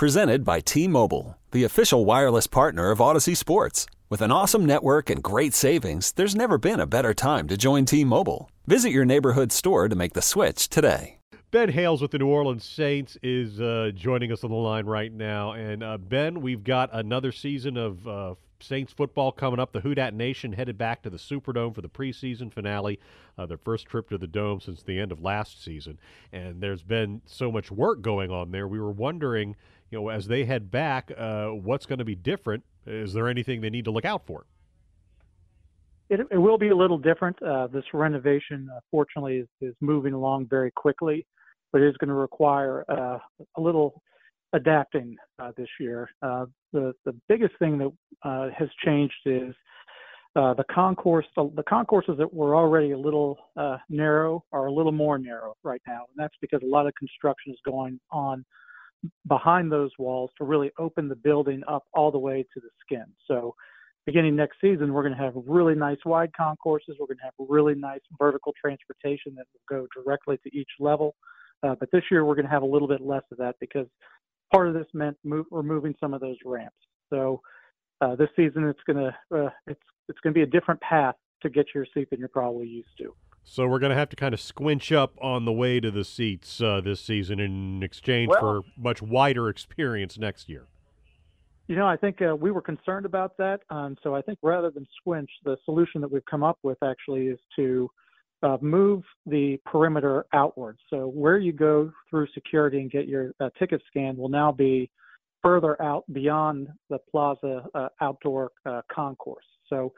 Presented by T Mobile, the official wireless partner of Audacy Sports. With an awesome network and great savings, there's never been a better time to join T Mobile. Visit your neighborhood store to make the switch today. Ben Hales with the New Orleans Saints is uh, joining us on the line right now. And uh, Ben, we've got another season of uh, Saints football coming up. The Who Dat Nation headed back to the Superdome for the preseason finale, uh, their first trip to the Dome since the end of last season. And there's been so much work going on there. We were wondering, you know, as they head back, uh, what's going to be different? Is there anything they need to look out for? It, it will be a little different. Uh, this renovation, uh, fortunately, is, is moving along very quickly but it is going to require uh, a little adapting uh, this year. Uh, the the biggest thing that has changed is uh, the concourse. The, the, concourses that were already a little uh, narrow are a little more narrow right now, and that's because a lot of construction is going on behind those walls to really open the building up all the way to the skin. So. Beginning next season, we're going to have really nice wide concourses. We're going to have really nice vertical transportation that will go directly to each level. Uh, but this year we're going to have a little bit less of that because part of this meant move, removing some of those ramps. So uh, this season it's going to uh, it's it's going to be a different path to get your seat than you're probably used to. So we're going to have to kind of squinch up on the way to the seats uh, this season in exchange well, for much wider experience next year. You know, I think uh, we were concerned about that, um, so I think rather than squinch, the solution that we've come up with actually is to uh, move the perimeter outwards. So where you go through security and get your uh, ticket scanned will now be further out beyond the plaza uh, outdoor uh, concourse. So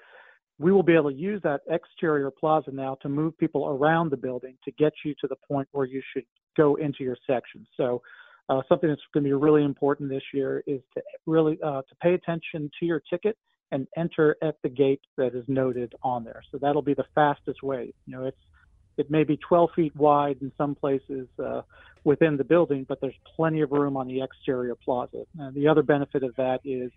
we will be able to use that exterior plaza now to move people around the building to get you to the point where you should go into your section. So uh, something that's going to be really important this year is to really uh, to pay attention to your ticket and enter at the gate that is noted on there. So that'll be the fastest way. You know, it's it may be 12 feet wide in some places uh, within the building, but there's plenty of room on the exterior plaza. And the other benefit of that is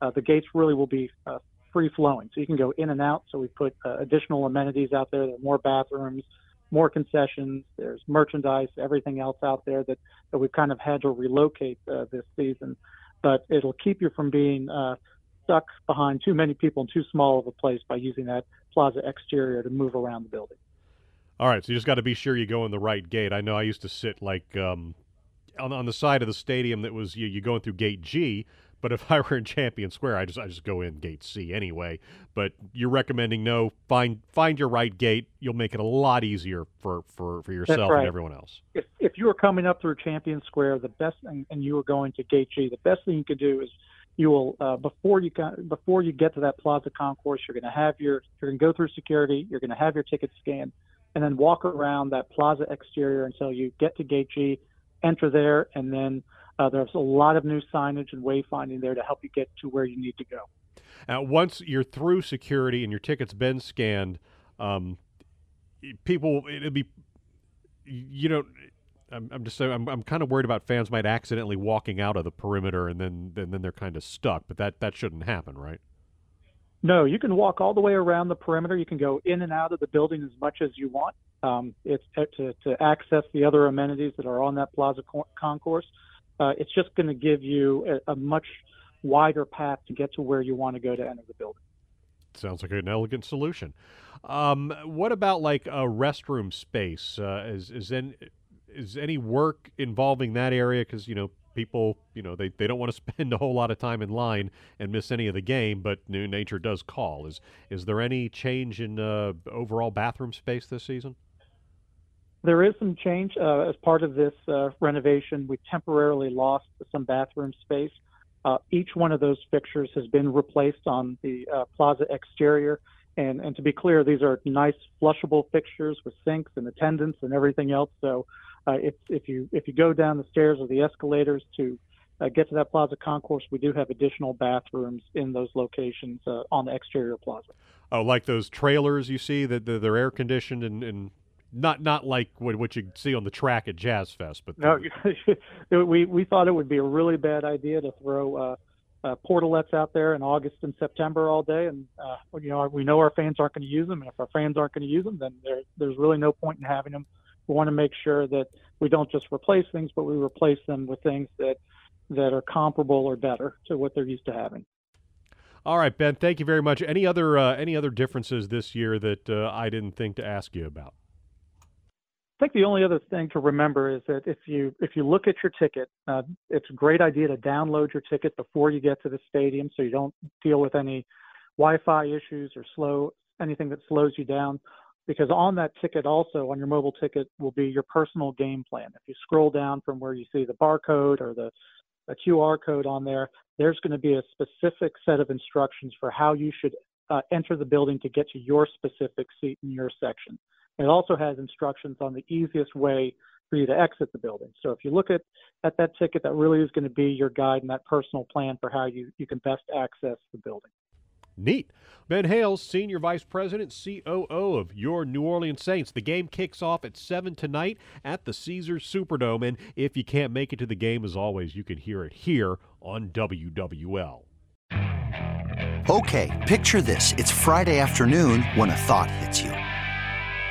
uh, the gates really will be uh, free flowing, so you can go in and out. So we put uh, additional amenities out there. There are more bathrooms, more concessions. There's merchandise, everything else out there that that we've kind of had to relocate uh, this season. But it'll keep you from being uh, stuck behind too many people in too small of a place by using that plaza exterior to move around the building. All right, so you just got to be sure you go in the right gate. I know I used to sit like um, on on the side of the stadium that was you, you going through gate G. But if I were in Champion Square, I just I just go in gate C anyway. But you're recommending no find find your right gate. You'll make it a lot easier for for, for yourself right. and everyone else. If if you are coming up through Champion Square, the best and, and you are going to gate G, the best thing you could do is you will uh, before you got, before you get to that plaza concourse, you're going to have your you're going to go through security, you're going to have your ticket scanned, and then walk around that plaza exterior until you get to gate G, enter there, and then uh, there's a lot of new signage and wayfinding there to help you get to where you need to go. Now, once you're through security and your ticket's been scanned, um, people it'll be you know I'm, I'm just I'm, I'm kind of worried about fans might accidentally walking out of the perimeter and then and then they're kind of stuck. But that that shouldn't happen, right? No, you can walk all the way around the perimeter. You can go in and out of the building as much as you want. Um, it's to, to access the other amenities that are on that plaza concourse. Uh, it's just going to give you a, a much wider path to get to where you want to go to enter the building. Sounds like an elegant solution. Um, what about like a restroom space? Uh, is is is any work involving that area? Because you know people, you know, they, they don't want to spend a whole lot of time in line and miss any of the game, but new nature does call. Is is there any change in uh, overall bathroom space this season? There is some change uh, as part of this uh, renovation. We temporarily lost some bathroom space. Uh, each one of those fixtures has been replaced on the uh, plaza exterior. And, and to be clear, these are nice flushable fixtures with sinks and attendants and everything else. So uh, if, if you if you go down the stairs or the escalators to uh, get to that plaza concourse, we do have additional bathrooms in those locations on the exterior plaza. Oh, like those trailers you see that they're air conditioned and, and not not like what, what you see on the track at Jazz Fest, but no, we we thought it would be a really bad idea to throw uh, uh, portalets out there in August and September all day, and uh, you know we know our fans aren't going to use them, and if our fans aren't going to use them, then there, there's really no point in having them we want to make sure that we don't just replace things, but we replace them with things that that are comparable or better to what they're used to having. All right, Ben. Thank you very much. Any other uh, any other differences this year that uh, I didn't think to ask you about? I think the only other thing to remember is that if you if you look at your ticket, uh, it's a great idea to download your ticket before you get to the stadium, so you don't deal with any Wi-Fi issues or slow anything that slows you down. Because on that ticket, also on your mobile ticket, will be your personal game plan. If you scroll down from where you see the barcode or the QR code on there, there's going to be a specific set of instructions for how you should uh, enter the building to get to your specific seat in your section. It also has instructions on the easiest way for you to exit the building. So if you look at, at that ticket, that really is going to be your guide and that personal plan for how you, you can best access the building. Neat. Ben Hales, Senior Vice President, COO of your New Orleans Saints. The game kicks off at 7 tonight at the Caesars Superdome. And if you can't make it to the game, as always, you can hear it here on WWL. Okay, picture this. It's Friday afternoon when a thought hits you.